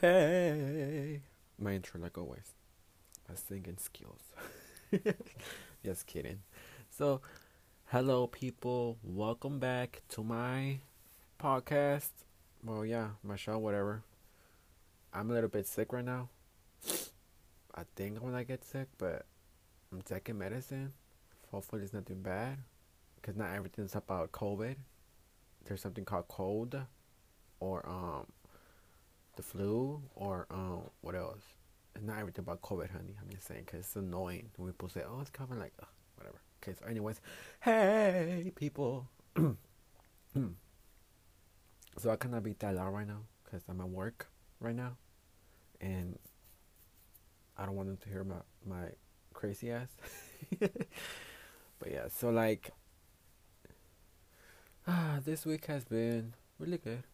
Hey, my intro like always. My singing skills. Just kidding. So, hello people. Welcome back to my podcast. Well, yeah, my show, whatever. I'm a little bit sick right now. I think when gonna get sick, but I'm taking medicine. Hopefully, it's nothing bad. Because not everything's about COVID. There's something called cold or um the flu or um what else? It's not everything about COVID, honey. I'm just saying because it's annoying when people say, "Oh, it's covered," like ugh, whatever. Okay, so anyways, hey people. so I cannot be that loud right now because I'm at work right now, and I don't want them to hear my my crazy ass. but yeah, so like, ah, this week has been really good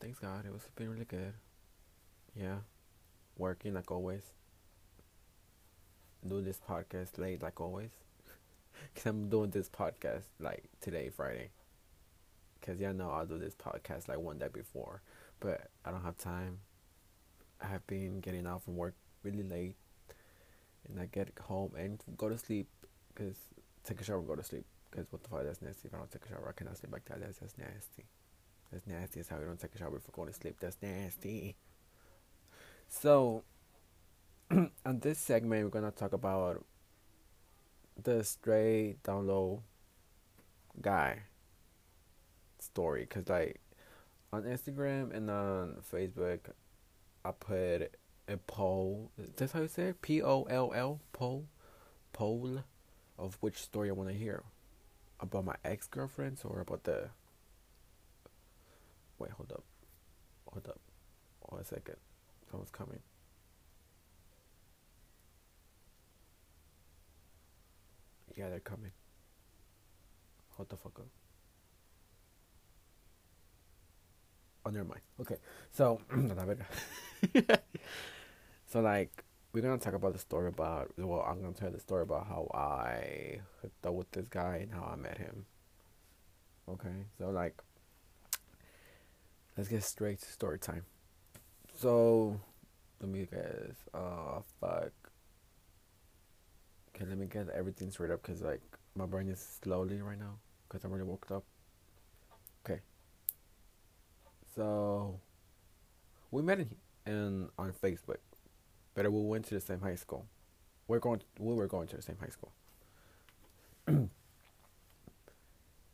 thanks God, it was been really good. Yeah, working like always. Doing this podcast late like always. Cause I'm doing this podcast like today, Friday. Cause yeah, know I'll do this podcast like one day before, but I don't have time. I have been getting out from work really late, and I get home and go to sleep. Cause take a shower, and go to sleep. Cause what the fuck, that's nasty. If I don't take a shower, I cannot sleep like that. That's just nasty. That's nasty as how you don't take a shower before going to sleep. That's nasty. So, on this segment, we're gonna talk about the stray down low guy story. Cause like on Instagram and on Facebook, I put a poll. That's how you say it? P O L L poll, poll of which story I want to hear about my ex girlfriends or about the Wait, hold up. Hold up. One second. Someone's coming. Yeah, they're coming. Hold the fuck up. Oh, never mind. Okay, so so like we're gonna talk about the story about well, I'm gonna tell the story about how I hooked up with this guy and how I met him. Okay, so like let's get straight to story time. So, let me guess. Oh, fuck. Okay, let me get everything straight up because, like, my brain is slowly right now because I'm already woke up. Okay. So, we met in, in on Facebook, but we went to the same high school. We're going. To, we were going to the same high school.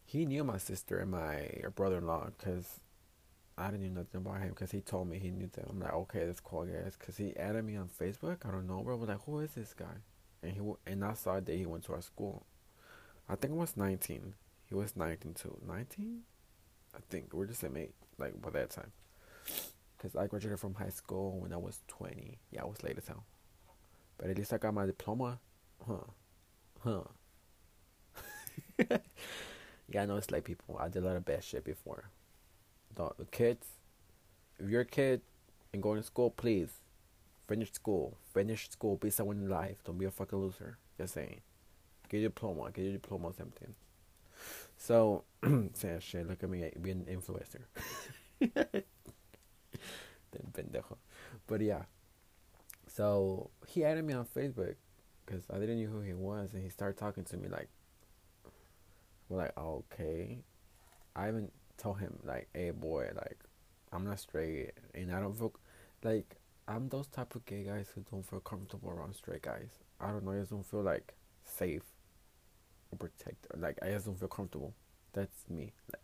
he knew my sister and my brother-in-law because I didn't know nothing about him because he told me he knew them. I'm like, okay, that's cool, guys. Because he added me on Facebook. I don't know, bro. I was like, who is this guy? And he and I saw that he went to our school. I think I was 19. He was 19 too. 19? I think we're just same age, like by that time. Because I graduated from high school when I was 20. Yeah, I was late as hell. But at least I got my diploma. Huh. Huh. yeah, I know it's like people. I did a lot of bad shit before the kids, if you're a kid and going to school, please finish school. Finish school. Be someone in life. Don't be a fucking loser. Just saying. Get your diploma. Get your diploma or something. So, saying shit. Look at me being an influencer. pendejo. but yeah. So he added me on Facebook because I didn't know who he was, and he started talking to me like, "We're like, okay." I haven't tell him like, "Hey, boy, like, I'm not straight, and I don't feel like I'm those type of gay guys who don't feel comfortable around straight guys. I don't know, I just don't feel like safe or protected. Like, I just don't feel comfortable. That's me. Like,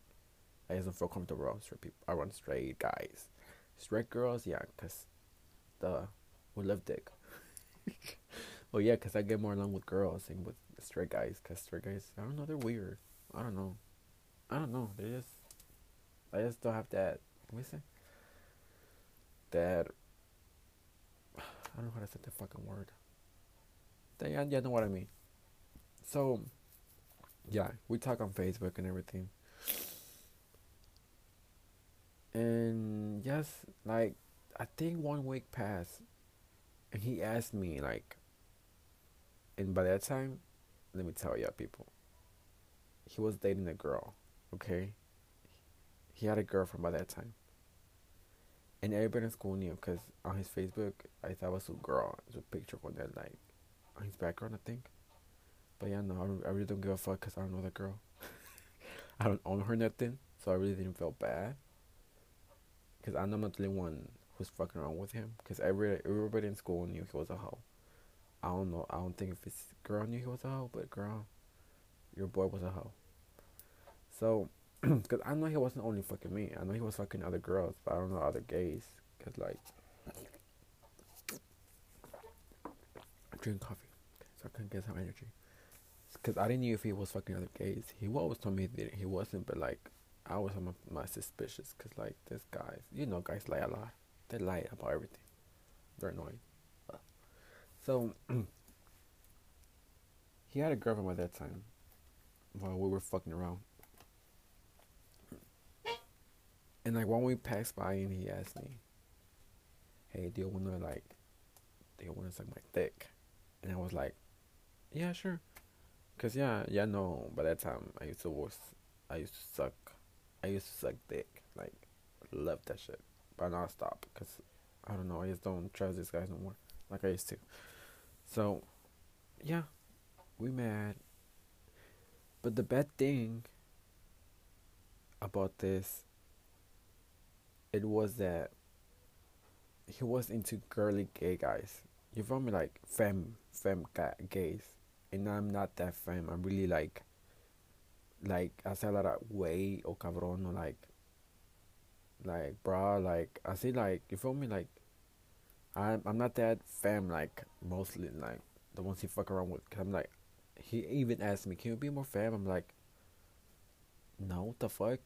I just don't feel comfortable around straight people, around straight guys. Straight girls, yeah, cause the we love dick. well, yeah, cause I get more along with girls than with straight guys. Cause straight guys, I don't know, they're weird. I don't know. I don't know. They just I just don't have that. Let me say that. I don't know how to say the fucking word. Yeah, yeah, know what I mean. So, yeah, we talk on Facebook and everything. And yes, like I think one week passed, and he asked me like, and by that time, let me tell you, people, he was dating a girl, okay, he had a girlfriend by that time. and everybody in school knew because on his Facebook, I thought it was a girl. There's a picture on there, like on his background, I think. But yeah, no, I, I really don't give a fuck because I don't know that girl. I don't own her nothing, so I really didn't feel bad. Because I'm not the only one who's fucking around with him. Because every everybody in school knew he was a hoe. I don't know. I don't think if his girl knew he was a hoe, but girl, your boy was a hoe. So, because I know he wasn't only fucking me. I know he was fucking other girls, but I don't know other gays. Because, like, I drink coffee so I can get some energy. Because I didn't know if he was fucking other gays. He always told me that he wasn't, but, like, I was my, my suspicious. Because, like, this guys, you know, guys lie a lot. They lie about everything. They're annoying. So, he had a girlfriend at that time while we were fucking around. And like when we passed by and he asked me, Hey, do you wanna like do you wanna suck my dick? And I was like, Yeah, sure. Cause yeah, yeah, no. By that time, I used to was, I used to suck, I used to suck dick. Like, love that shit. But now I stop. Cause I don't know. I just don't trust these guys no more, like I used to. So, yeah, we mad. But the bad thing about this, it was that he was into girly gay guys. You feel me? Like femme, femme gays, and I'm not that femme. I'm really like, like I say a lot of way or cabrón or like, like bra. Like I say like you feel me? Like I'm I'm not that femme like mostly like the ones he fuck around with. Cause I'm like he even asked me, "Can you be more fam?" I'm like, "No, what the fuck?"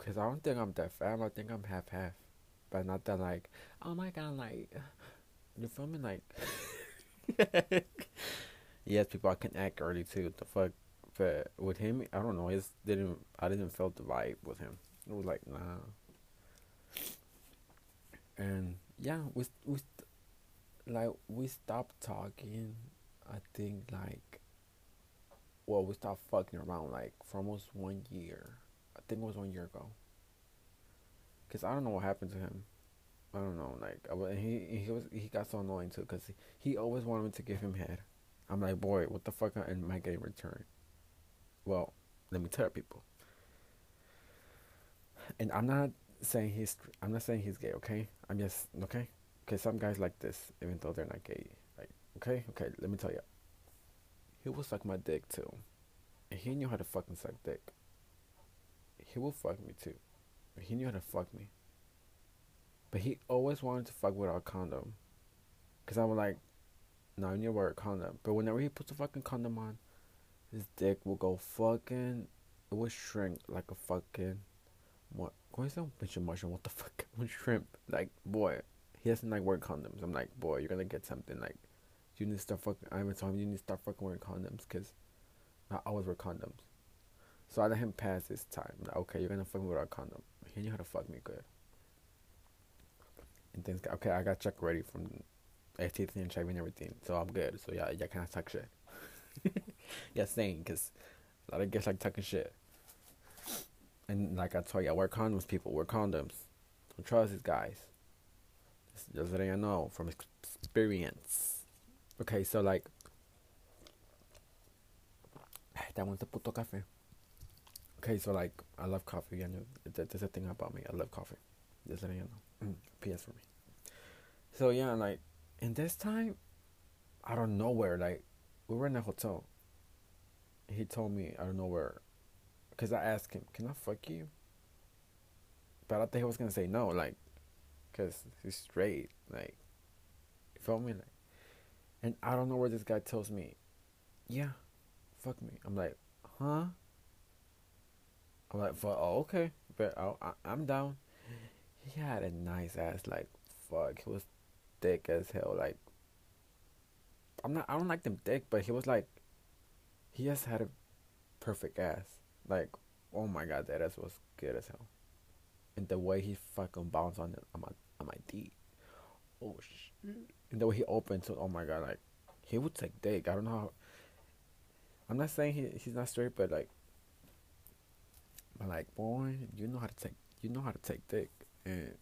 Cause I don't think I'm that fam. I think I'm half half, but not that like, oh my god, like, you feel me? Like, yes, people I can act early too. The fuck, but with him, I don't know. It didn't. I didn't feel the vibe with him. It was like nah. And yeah, we we like we stopped talking I think like well we stopped fucking around like for almost one year. I think it was one year ago. Cause I don't know what happened to him. I don't know. Like he he was he got so annoying too. Cause he, he always wanted me to give him head. I'm like, boy, what the fuck am I getting returned? Well, let me tell people. And I'm not saying he's I'm not saying he's gay. Okay, I'm just okay. Cause some guys like this, even though they're not gay. Like okay, okay, let me tell you. He will suck my dick too. And he knew how to fucking suck dick. He will fuck me too. He knew how to fuck me. But he always wanted to fuck without a condom. Cause I was like, no, I need to wear a condom. But whenever he puts a fucking condom on, his dick will go fucking it will shrink like a fucking what what is that bitch mushroom? What the fuck? shrimp. Like boy, he doesn't like wearing condoms. I'm like, boy, you're gonna get something like you need to start fucking. I even told him you need to start fucking wearing condoms because I always wear condoms. So I let him pass this time. Like, okay, you're gonna fuck me without a condom. He knew how to fuck me good. And things got, okay, I got check ready from STD and HIV and everything, so I'm good. So yeah, yeah, kind of talk shit. yeah, same, because a lot of guys like talking shit. And like I told you, I wear condoms. People wear condoms. Don't trust these guys. Just, just letting you know from experience. Okay, so like that one's the puto cafe. Okay, so like I love coffee and there's a thing about me. I love coffee. Just letting you know. Mm, PS for me. So yeah, like in this time, I don't know where. Like we were in a hotel. He told me I don't know where, cause I asked him, "Can I fuck you?" But I thought he was gonna say no, like, cause he's straight. Like, you feel me? Like, and I don't know where this guy tells me, yeah, fuck me. I'm like, huh? I'm like, fuck, oh, okay, but oh, I, I, am down. He had a nice ass, like, fuck. He was thick as hell. Like, I'm not, I don't like them thick, but he was like, he just had a perfect ass. Like, oh my god, that ass was good as hell. And the way he fucking bounced on it, on my, on my D. Oh shit and the way he opened to oh my god, like he would take dick. I don't know how. I'm not saying he he's not straight, but like, like boy, you know how to take you know how to take dick. and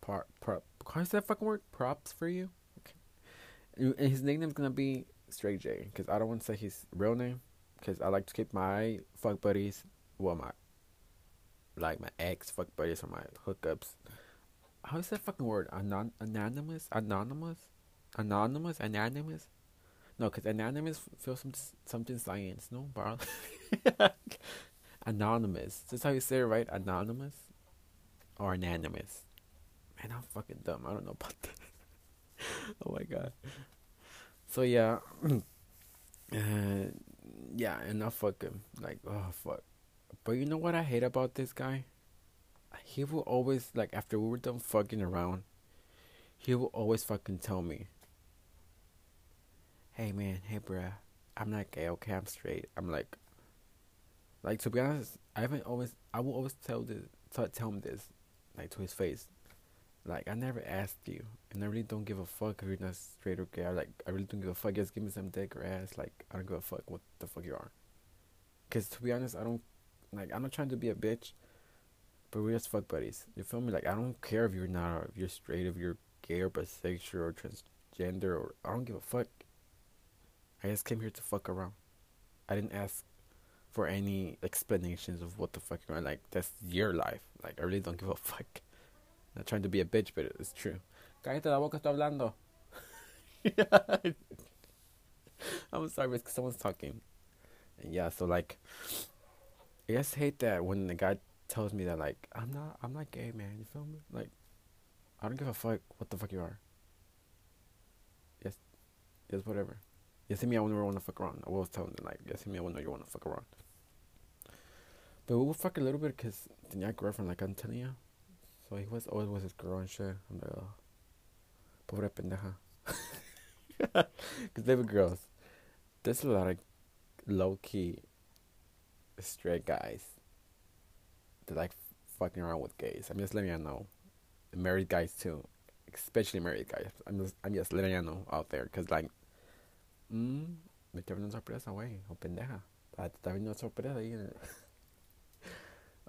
par, prop. How's that fucking word? Props for you. Okay. And his nickname's gonna be Straight J because I don't want to say his real name because I like to keep my fuck buddies, well my like my ex fuck buddies or my hookups. How's that fucking word? Anon- anonymous, anonymous, anonymous, anonymous. No, because anonymous feels some something science. No, bro. anonymous. That's how you say it, right? Anonymous or anonymous. Man, I'm fucking dumb. I don't know about that. oh my god. So yeah, uh, yeah, and I fuck him. Like, oh fuck. But you know what I hate about this guy? He will always like after we were done fucking around, he will always fucking tell me, "Hey man, hey bruh, I'm not gay. Okay, I'm straight." I'm like, like to be honest, I haven't always. I will always tell this, tell, him this, like to his face. Like I never asked you, and I really don't give a fuck if you're not straight or gay. Like I really don't give a fuck. Just give me some dick or ass. Like I don't give a fuck what the fuck you are. Cause to be honest, I don't like I'm not trying to be a bitch, but we're just fuck buddies. You feel me? Like I don't care if you're not, if you're straight, if you're gay or bisexual or transgender, or I don't give a fuck. I just came here to fuck around. I didn't ask for any explanations of what the fuck you're like. That's your life. Like I really don't give a fuck. Not trying to be a bitch, but it's true. Cállate la boca, estoy hablando. I'm sorry, because someone's talking. And yeah, so like, I just hate that when the guy tells me that like I'm not I'm not gay, man. You feel me? Like, I don't give a fuck what the fuck you are. Yes, yes, whatever. You see me, I want to fuck around. I was telling them like, you see me, I whenever you want to fuck around. But we will fuck a little bit because tenía girlfriend, like you. So he was always with his girl and shit. I'm like, oh, pobre pendeja. Because they were girls. There's a lot of low key straight guys that like fucking around with gays. I'm just letting you know. Married guys too. Especially married guys. I'm just, I'm just letting you know out there. Because like, mmm, me viendo sorpresa, güey. O pendeja. Ah, te está viendo sorpresa ahí.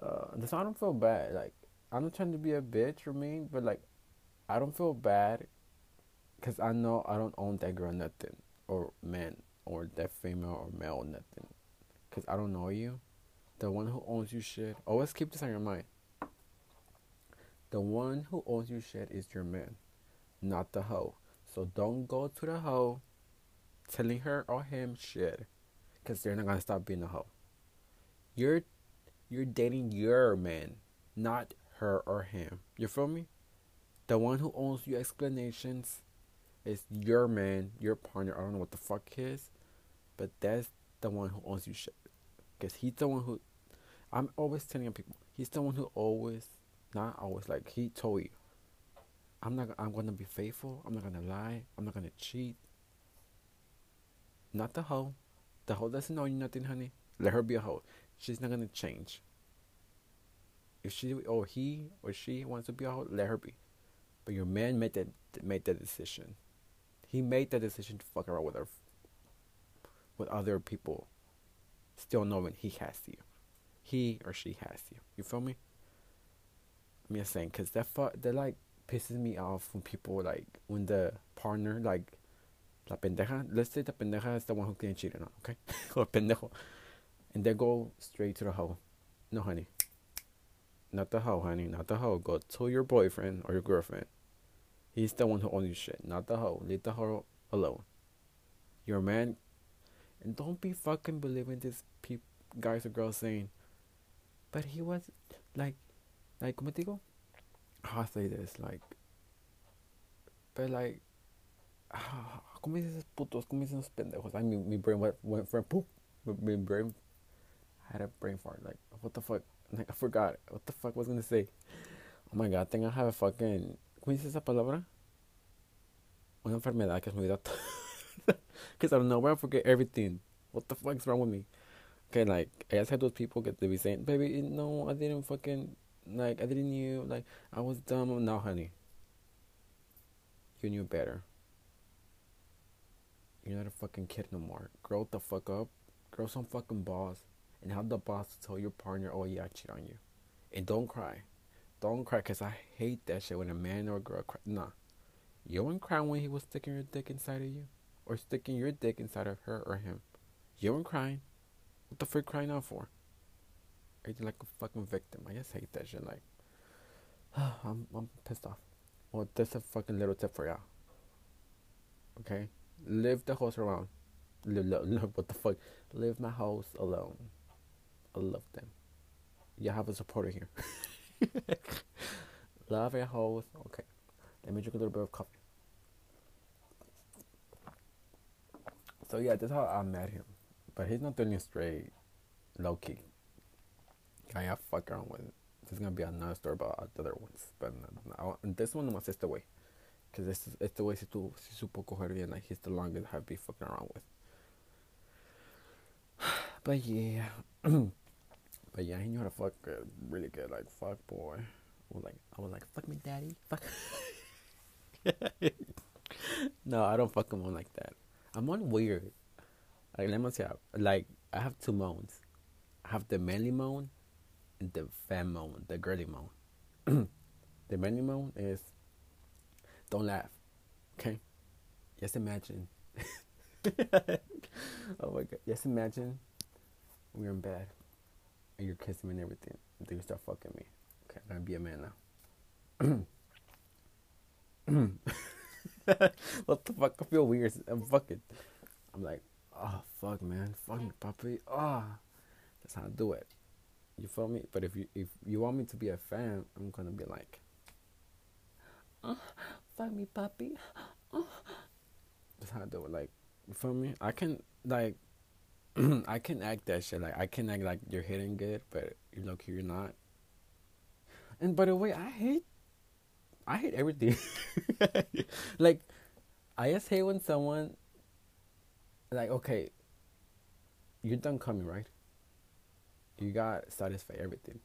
Uh, I don't feel bad. Like, I'm not trying to be a bitch or mean, but like, I don't feel bad because I know I don't own that girl nothing or man or that female or male nothing because I don't know you. The one who owns you shit. Always keep this on your mind. The one who owns you shit is your man, not the hoe. So don't go to the hoe telling her or him shit because they're not gonna stop being a hoe. You're you're dating your man, not her or him. You feel me? The one who owns you explanations is your man, your partner. I don't know what the fuck is, but that's the one who owns you shit. Because he's the one who. I'm always telling people, he's the one who always, not always, like he told you, I'm not. I'm gonna be faithful. I'm not gonna lie. I'm not gonna cheat. Not the hoe. The hoe doesn't know you nothing, honey. Let her be a hoe. She's not gonna change. If she or he or she wants to be hoe, let her be. But your man made that made that decision. He made that decision to fuck around with her, with other people, still knowing he has you, he or she has you. You feel me? I'm just saying, cause that fu- that like pisses me off when people like when the partner like la pendeja. Let's say the pendeja is the one who getting cheated on, okay, or pendejo, and they go straight to the hoe. No, honey. Not the hoe, honey. Not the hoe. Go to your boyfriend or your girlfriend. He's the one who owns your shit, not the hoe. Leave the hoe alone. Your man, and don't be fucking believing this peop guys or girls saying, but he was like, like, como digo? How I say this, like, but like, ah, ¿cómo dices putos? ¿Cómo dices pendejos? I mean, my brain went, went from poop. My brain had a brain fart. Like, what the fuck? Like, I forgot. What the fuck was I gonna say? Oh my god, I think I have a fucking. ¿Cómo dice esa palabra? Una enfermedad que es muy dato. Because I don't know where I forget everything. What the fuck's wrong with me? Okay, like, I just had those people get to be saying, baby, no, I didn't fucking. Like, I didn't knew. Like, I was dumb. No, honey. You knew better. You're not a fucking kid no more. Grow the fuck up. Grow some fucking balls and have the boss tell your partner, "Oh yeah, I cheat on you," and don't cry. don't cry, cause I hate that shit when a man or a girl cry. Nah, you wouldn't cry when he was sticking your dick inside of you, or sticking your dick inside of her or him. You weren't crying. What the frick crying out for? Acting like a fucking victim. I just hate that shit. Like, I'm I'm pissed off. Well, that's a fucking little tip for y'all. Okay, live the house around. Live, live, live, what the fuck? Live my house alone. I love them. You have a supporter here. love your house. Okay, let me drink a little bit of coffee. So yeah, that's how I met him. But he's not doing it straight, low key. I fuck around with. There's gonna be another story about other ones, but no, this one my sister way, cause this it's the way si tu si supo coger bien. Like he's the longest I've been fucking around with. But yeah, but yeah, he knew how to fuck good, really good. Like fuck boy, I was like I was like fuck me daddy, fuck. no, I don't fuck him on like that. I'm on weird. Like let me see. Like I have two moans. I have the manly moan and the femme moan, the girly moan. the manly moan is don't laugh. Okay? Just imagine. oh my god. Just imagine we're in bed and you're kissing me and everything. Then you start fucking me. Okay, I'm gonna be a man now. what the fuck? I feel weird. I'm fucking. I'm like, oh fuck, man, fuck me, puppy. Ah, oh, that's how I do it. You feel me? But if you if you want me to be a fan, I'm gonna be like, oh, fuck me, puppy. Oh. Ah. That's how I do it. Like, you feel me? I can like, I can act that shit. Like, I can act like you're hitting good, but you look you're not. And by the way, I hate, I hate everything. like, I just hate when someone, like, okay, you're done coming, right? You got satisfy everything.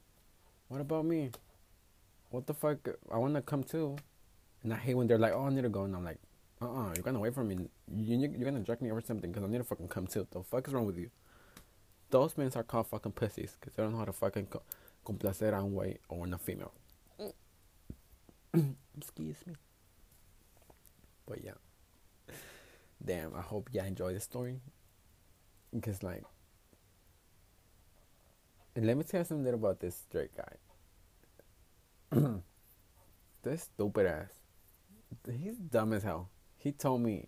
What about me? What the fuck? I want to come too. And I hate when they're like, oh, I need to go. And I'm like, uh uh-uh, uh, you are gonna wait for me. You, you're gonna jerk me or something because I need to fucking come too. The fuck is wrong with you? Those men are called fucking pussies because they don't know how to fucking co- complacer a way or a female. Excuse me. But yeah. Damn, I hope y'all enjoy the story. Because, like, and let me tell you something about this straight guy. this stupid ass. He's dumb as hell. He told me,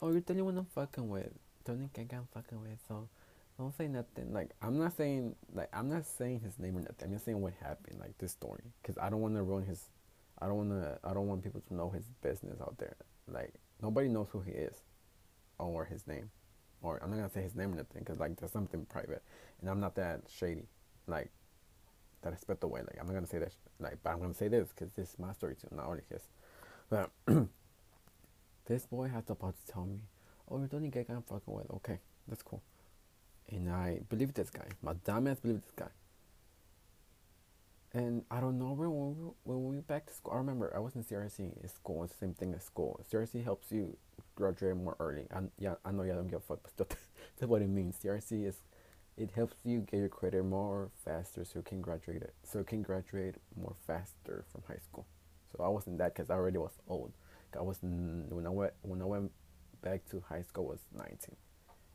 Oh, you're the only one I'm fucking with. Only guy I'm fucking with, so don't say nothing. Like, I'm not saying, like, I'm not saying his name or nothing. I'm just saying what happened, like, this story. Because I don't want to ruin his, I don't want to, I don't want people to know his business out there. Like, nobody knows who he is or his name or I'm not gonna say his name or nothing, because like there's something private, and I'm not that shady, like that I the way. Like I'm not gonna say that, like, but I'm gonna say this because this is my story too, not only his. But this boy has about to tell me, "Oh, you don't only gay fucking with." Okay, that's cool, and I believe this guy. My dumbass believe this guy. And I don't know when we, when we went back to school. I remember I was in CRC. It's school. It's the same thing as school. CRC helps you graduate more early. And yeah, I know you don't give a fuck, but that's what it means. CRC is it helps you get your credit more faster, so you can graduate it. So you can graduate more faster from high school. So I wasn't that because I already was old. I was when I went when I went back to high school I was 19,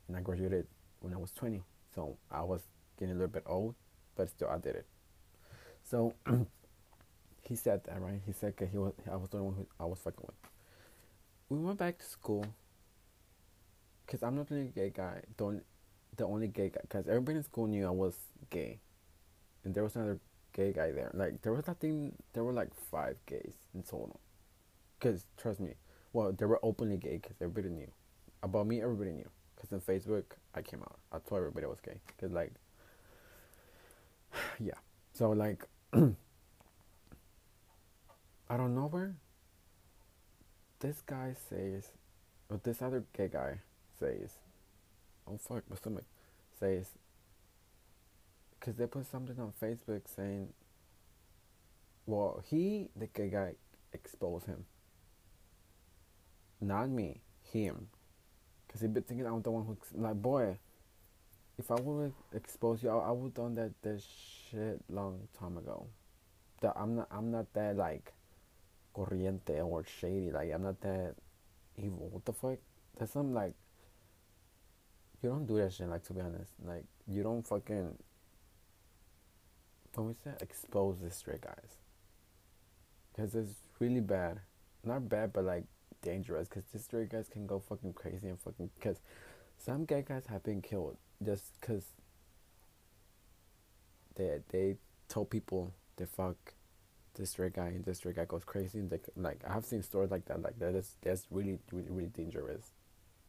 and I graduated when I was 20. So I was getting a little bit old, but still I did it. So he said that, right? He said that he was I was the only one who I was fucking with. We went back to school because I'm not the only gay guy. Don't the only gay guy because everybody in school knew I was gay, and there was another gay guy there. Like there was nothing. There were like five gays in total. Because trust me, well they were openly gay because everybody knew about me. Everybody knew because on Facebook I came out. I told everybody I was gay because like yeah. So like I don't know where this guy says, or this other gay guy says, oh fuck, my stomach says, because they put something on Facebook saying, well, he, the gay guy, exposed him. Not me, him. Because he been thinking I'm the one who, like, boy, if I would expose you, I, I would done that, that shit long time ago. that I'm not I'm not that like corriente or shady. Like I'm not that evil. What the fuck? That's some like you don't do that shit. Like to be honest, like you don't fucking. When we say expose the straight guys, because it's really bad. Not bad, but like dangerous. Because the straight guys can go fucking crazy and fucking. Because some gay guys have been killed just because they they told people they fuck this straight guy and this straight guy goes crazy and they, like I've seen stories like that like that is that's really really really dangerous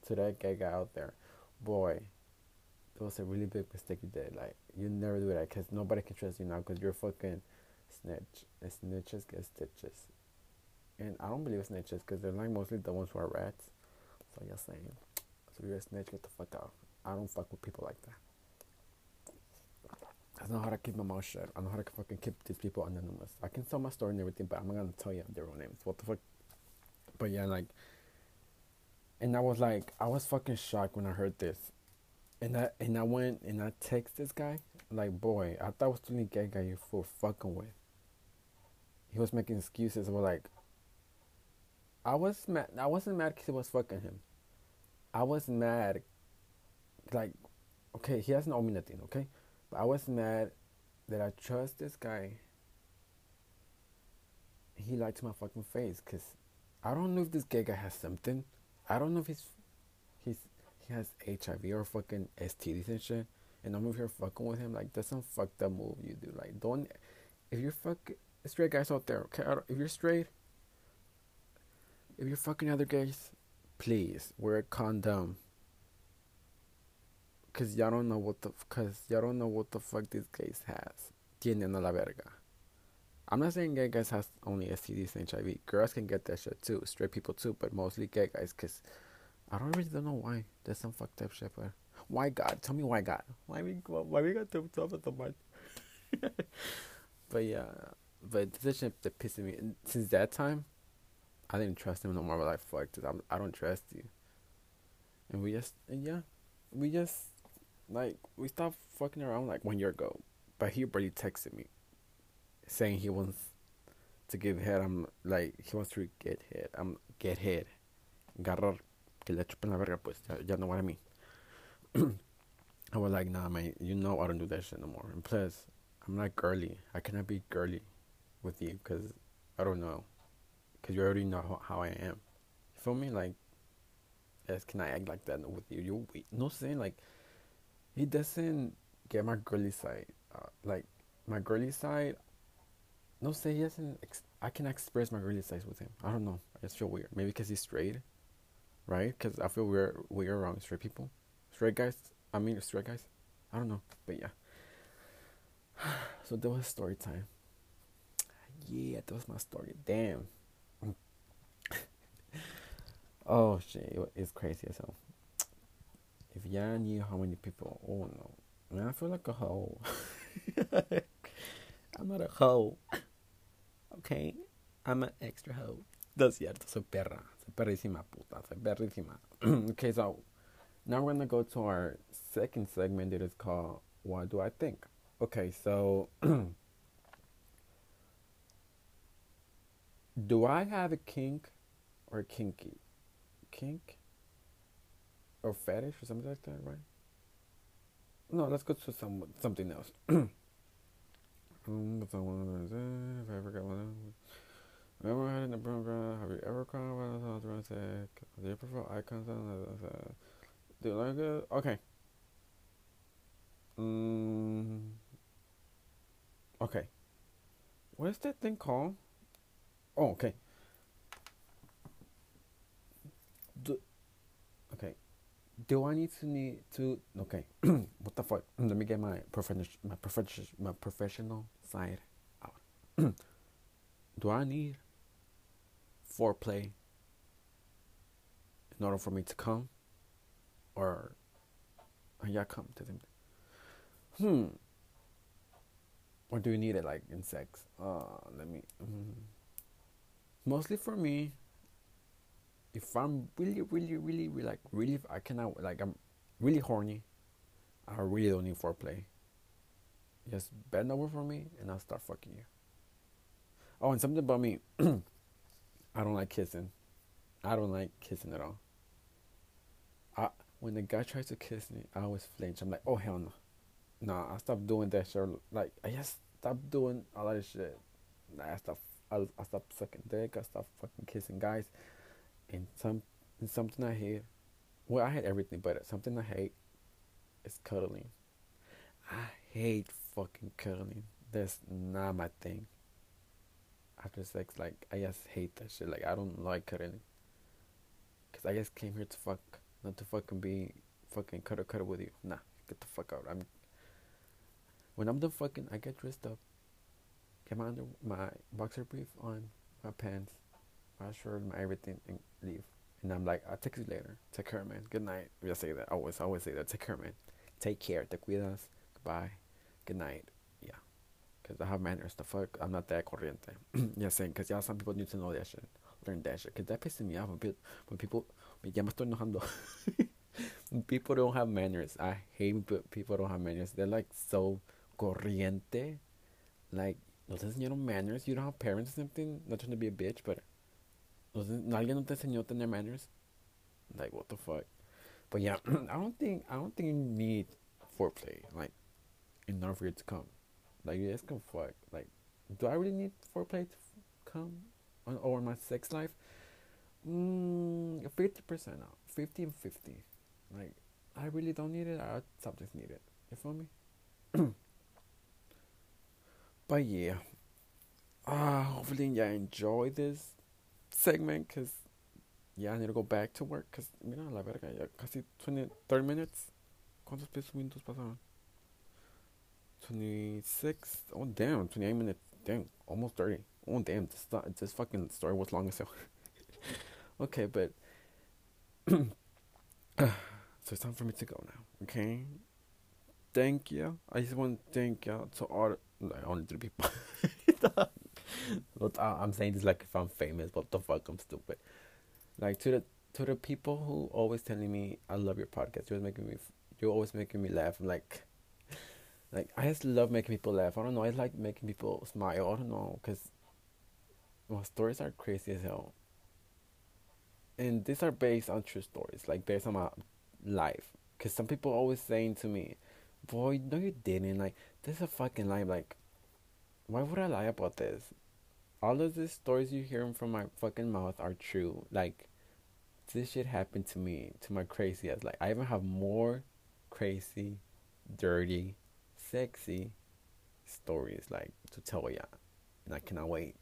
to that gay guy out there boy it was a really big mistake you did like you never do that because nobody can trust you now because you're fucking snitch and snitches get stitches and I don't believe snitches because they're like mostly the ones who are rats so you're saying so you're a snitch get the fuck out I don't fuck with people like that I don't know how to keep my mouth shut. I know how to fucking keep these people anonymous. I can tell my story and everything, but I'm not gonna tell you their own names. What the fuck? But yeah, like, and I was like, I was fucking shocked when I heard this, and I and I went and I text this guy, like, boy, I thought it was the only gay guy you were fucking with. He was making excuses. Was like, I was mad. I wasn't mad because he was fucking him. I was mad, like, okay, he hasn't owe me nothing, okay but I was mad that I trust this guy. He to my fucking face because I don't know if this gay guy has something. I don't know if he's he's he has HIV or fucking STDs and shit. And I'm over here fucking with him. Like that's some fucked up move you do. Like don't if you're fucking straight guys out there, okay? if you're straight, if you're fucking other guys, please wear a condom. Cause y'all don't know what the cause y'all don't know what the fuck these guys has. Tienen a la verga. I'm not saying gay guys has only STDs and HIV. Girls can get that shit too. Straight people too, but mostly gay guys. Cause I don't really don't know why. There's some fucked up shit. But why God? Tell me why God? Why we why we got to talk so much? but yeah, but this shit that pissing me. And since that time, I didn't trust him no more. But like fuck. I'm, I don't trust you. And we just and yeah, we just like we stopped fucking around like one year ago, but he already texted me, saying he wants to give head. I'm like he wants to get head. I'm get head, agarrar que le chupen la verga pues. Ya know what I mean. I was like, nah, man. You know I don't do that shit no more. And plus, I'm not girly. I cannot be girly with you because I don't know. Because you already know how, I am. You feel me? Like, yes, can I act like that with you? You no saying like he doesn't get my girly side. Uh, like my girly side. No, say he doesn't. Ex- I can express my girly side with him. I don't know. I just feel weird. Maybe because he's straight, right? Because I feel weird weird around straight people, straight guys. I mean straight guys. I don't know, but yeah. So that was story time. Yeah, that was my story. Damn. Oh shit, it's crazy as hell. If y'all knew how many people, oh no, man, I feel like a hoe. I'm not a hoe. Okay, I'm an extra hoe. No cierto, soy perra. Soy perrísima puta. Soy perrísima. okay, so now we're gonna go to our second segment that is called What Do I Think? Okay, so do I have a kink or kinky? Kink? or fetish or something like that, right? No, let's go to some something else. um, if I ever got one, ever had in the program? Have you ever cried when I was around? Do you prefer icons on the? Do you like it? Okay. Um. Okay. What is that thing called? Oh, okay. Do, okay do I need to need to okay what the fuck? Let me get my professional my professional my professional side out. Do I need foreplay in order for me to come? Or yeah come to them? Hmm. Or do you need it like in sex? Uh let me mm, mostly for me if I'm really, really, really, really like really, I cannot like I'm really horny, I really don't need foreplay. Just bend over for me and I'll start fucking you. Oh, and something about me. I don't like kissing. I don't like kissing at all. I when the guy tries to kiss me, I always flinch. I'm like, oh hell no. Nah, I stopped doing that shit. Like I just stopped doing a lot of shit. I stopped. I, I sucking dick. I stopped fucking kissing guys. And some and something I hate. Well, I hate everything, but something I hate is cuddling. I hate fucking cuddling. That's not my thing. After sex, like I just hate that shit. Like I don't like cuddling. Cause I just came here to fuck, not to fucking be fucking cuddle cuddle with you. Nah, get the fuck out. I'm. When I'm done fucking, I get dressed up, get my under my boxer brief on, my pants, shirt, my everything, and leave. And I'm like, I'll text you later. Take care, man. Good night. We say that. Always, always say that. Take care, man. Take care. Te cuidas. Goodbye. Good night. Yeah. Because I have manners. The fuck? I'm not that corriente. yeah, saying. Because yeah, some people need to know that shit. Learn that shit. Because that pisses me off a bit. When people, ya me estoy enojando. people don't have manners. I hate people don't have manners. They're like so corriente. Like, no te enseñaron manners. You don't have parents or something. Not trying to be a bitch, but ¿Alguien no te enseñó a tener manners? Like what the fuck? But yeah, I don't think I don't think you need foreplay like in order for it to come. Like you just can fuck. Like, do I really need foreplay to come on or my sex life? Mm, fifty percent now, fifty and fifty. Like, I really don't need it. I subjects need it. You feel me? but yeah, uh, hopefully you enjoy this segment because, yeah, I need to go back to work because, mira, la verga, ya casi 20, 30 minutes. ¿Cuántos minutos pasaron? 26. Oh, damn, 28 minutes. Damn, almost 30. Oh, damn, this, this fucking story was long as hell. okay, but. so it's time for me to go now, okay? Thank you. I just want to thank you to all, like, only three people. Uh, I'm saying this like if I'm famous. What the fuck? I'm stupid. Like to the to the people who always telling me I love your podcast. You're making me. You're always making me laugh. I'm like, like I just love making people laugh. I don't know. I like making people smile. I don't know because my stories are crazy as hell. And these are based on true stories, like based on my life. Cause some people always saying to me, "Boy, no, you didn't." Like this is a fucking lie. Like, why would I lie about this? All of the stories you hear from my fucking mouth are true. Like, this shit happened to me, to my crazy ass. Like, I even have more crazy, dirty, sexy stories, like, to tell ya. And I cannot wait.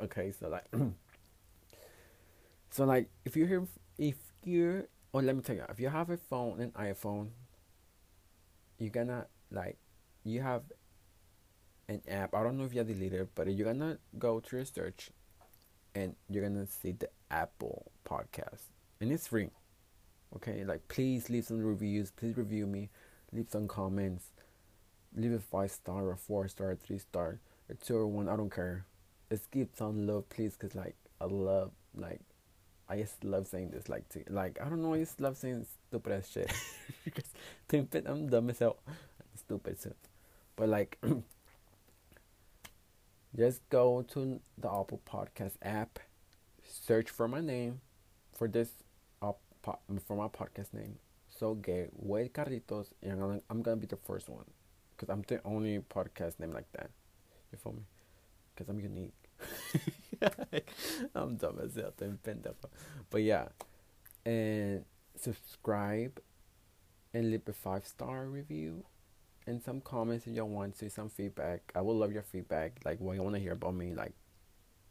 Okay, so, like, so, like, if you hear, if you're, oh, let me tell you, if you have a phone, an iPhone, you're gonna, like, you have an app. I don't know if you have deleted but you're gonna go to your search and you're gonna see the Apple podcast. And it's free. Okay, like please leave some reviews, please review me, leave some comments, leave a five star or four star, or three star, or two or one, I don't care. Just give some love please cause like I love like I just love saying this like to like I don't know, I just love saying stupid ass shit. stupid I'm dumb as hell. stupid too. But like just go to the Apple Podcast app, search for my name, for this uh, for my podcast name. So gay, wait Carlitos, and I'm gonna, I'm gonna be the first one, cause I'm the only podcast name like that. You feel me? Cause I'm unique. I'm dumb as hell, pendejo. But yeah, and subscribe and leave a five star review and some comments if y'all want to, some feedback. I would love your feedback, like what you want to hear about me, like,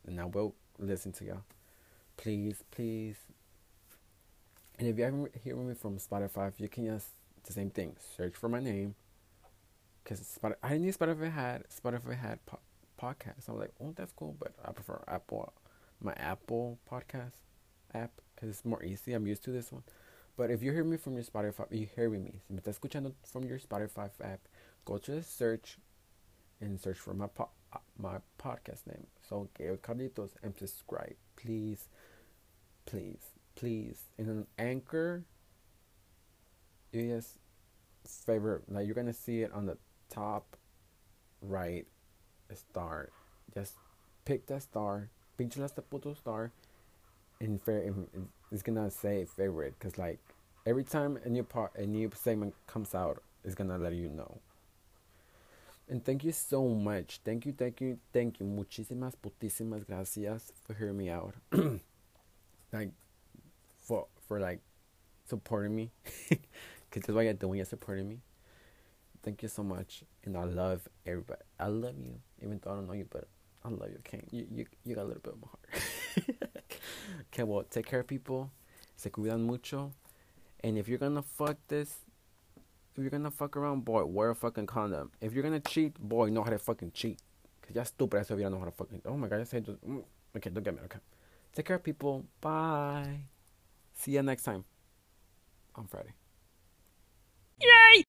and I will listen to y'all. Please, please. And if you haven't heard me from Spotify, you can just the same thing. Search for my name. Cause Spotify, I knew Spotify had Spotify had po- podcasts. I was like, oh, that's cool, but I prefer Apple, my Apple podcast app, cause it's more easy. I'm used to this one. But if you hear me from your Spotify, you hear me. Si me estás escuchando from your Spotify app, go to the search and search for my po- uh, my podcast name. So Gail Carlitos and subscribe, please, please, please. In an anchor, just favorite like you're gonna see it on the top right start. Just pick that star, pinchale hasta puto star, and, and it's gonna say favorite, cause like every time a new part, a new segment comes out, it's gonna let you know. And thank you so much. Thank you, thank you, thank you. Muchísimas, putísimas gracias for hearing me out. like, for, for like, supporting me. Because that's what you're doing, you're supporting me. Thank you so much. And I love everybody. I love you. Even though I don't know you, but I love you, King. You, you, you got a little bit of my heart. okay, well, take care, of people. Se cuidan mucho. And if you're gonna fuck this, if you're gonna fuck around, boy, wear a fucking condom. If you're gonna cheat, boy, know how to fucking cheat. Cause you're stupid as if you don't know how to fucking. Oh my god, I said. Mm, okay, don't get me. Okay, take care, of people. Bye. See you next time on Friday. Yay!